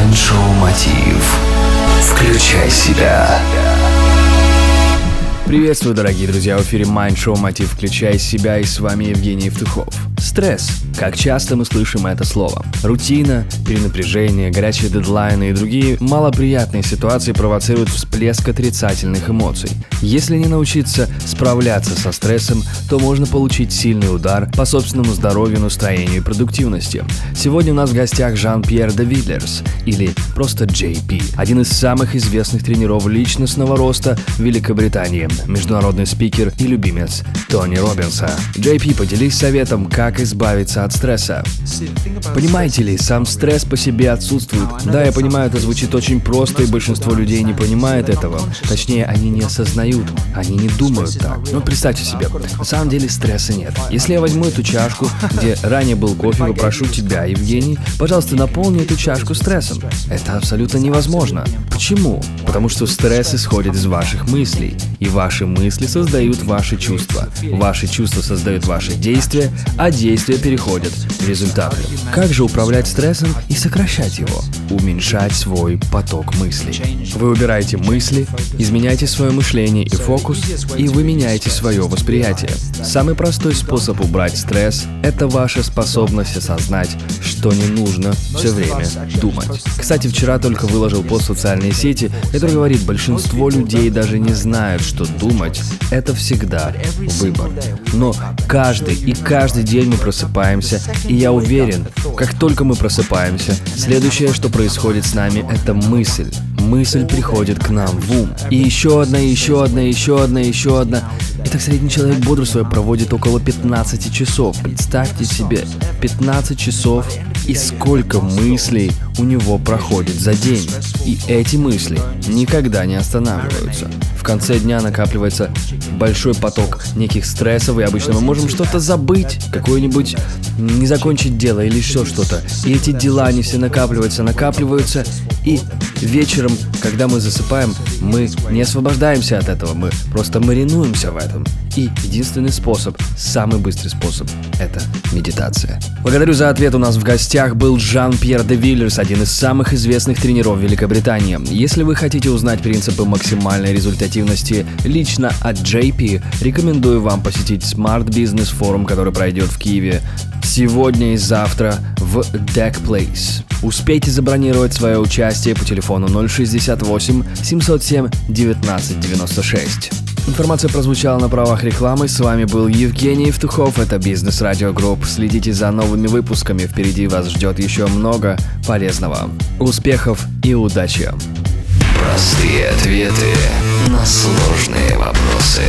Майншоу Мотив. Включай себя. Приветствую, дорогие друзья, в эфире Show Мотив «Включай себя» и с вами Евгений Евтухов. Стресс. Как часто мы слышим это слово? Рутина, перенапряжение, горячие дедлайны и другие малоприятные ситуации провоцируют всплеск отрицательных эмоций. Если не научиться справляться со стрессом, то можно получить сильный удар по собственному здоровью, настроению и продуктивности. Сегодня у нас в гостях Жан-Пьер де Виллерс, или просто JP, один из самых известных тренеров личностного роста в Великобритании, международный спикер и любимец Тони Робинса. JP, поделись советом, как избавиться от стресса. Понимаете ли, сам стресс по себе отсутствует. Да, я понимаю, это звучит очень просто, и большинство людей не понимает этого. Точнее, они не осознают, они не думают так. Но представьте себе, на самом деле стресса нет. Если я возьму эту чашку, где ранее был кофе, попрошу тебя, Евгений, пожалуйста, наполни эту чашку стрессом. Это абсолютно невозможно. Почему? Потому что стресс исходит из ваших мыслей, и ваши мысли создают ваши чувства. Ваши чувства создают ваши действия, а действия переходят в результаты. Как же управлять стрессом и сокращать его? Уменьшать свой поток мыслей. Вы убираете мысли, изменяете свое мышление и фокус, и вы меняете свое восприятие. Самый простой способ убрать стресс – это ваша способность осознать, что не нужно все время думать. Кстати, вчера только выложил пост в социальные сети, который говорит, большинство людей даже не знают, что думать – это всегда выбор. Но каждый и каждый день мы просыпаемся, и я уверен, как только мы просыпаемся, следующее, что происходит с нами, это мысль. Мысль приходит к нам в ум. И еще одна, еще одна, еще одна, еще одна. Итак, средний человек бодрствуя проводит около 15 часов. Представьте себе, 15 часов и сколько мыслей у него проходит за день. И эти мысли никогда не останавливаются. В конце дня накапливается большой поток неких стрессов, и обычно мы можем что-то забыть, какое-нибудь не закончить дело или еще что-то. И эти дела, они все накапливаются, накапливаются, и вечером, когда мы засыпаем, мы не освобождаемся от этого, мы просто маринуемся в этом. И единственный способ, самый быстрый способ – это медитация. Благодарю за ответ. У нас в гостях был Жан-Пьер де Виллерс, один из самых известных тренеров Великобритании. Если вы хотите узнать принципы максимальной результативности лично от JP, рекомендую вам посетить Smart Business Forum, который пройдет в Киеве сегодня и завтра в Deck Place. Успейте забронировать свое участие по телефону 068 707 1996. Информация прозвучала на правах рекламы. С вами был Евгений Евтухов. Это Бизнес Радио Групп. Следите за новыми выпусками. Впереди вас ждет еще много полезного. Успехов и удачи! Простые ответы на сложные вопросы.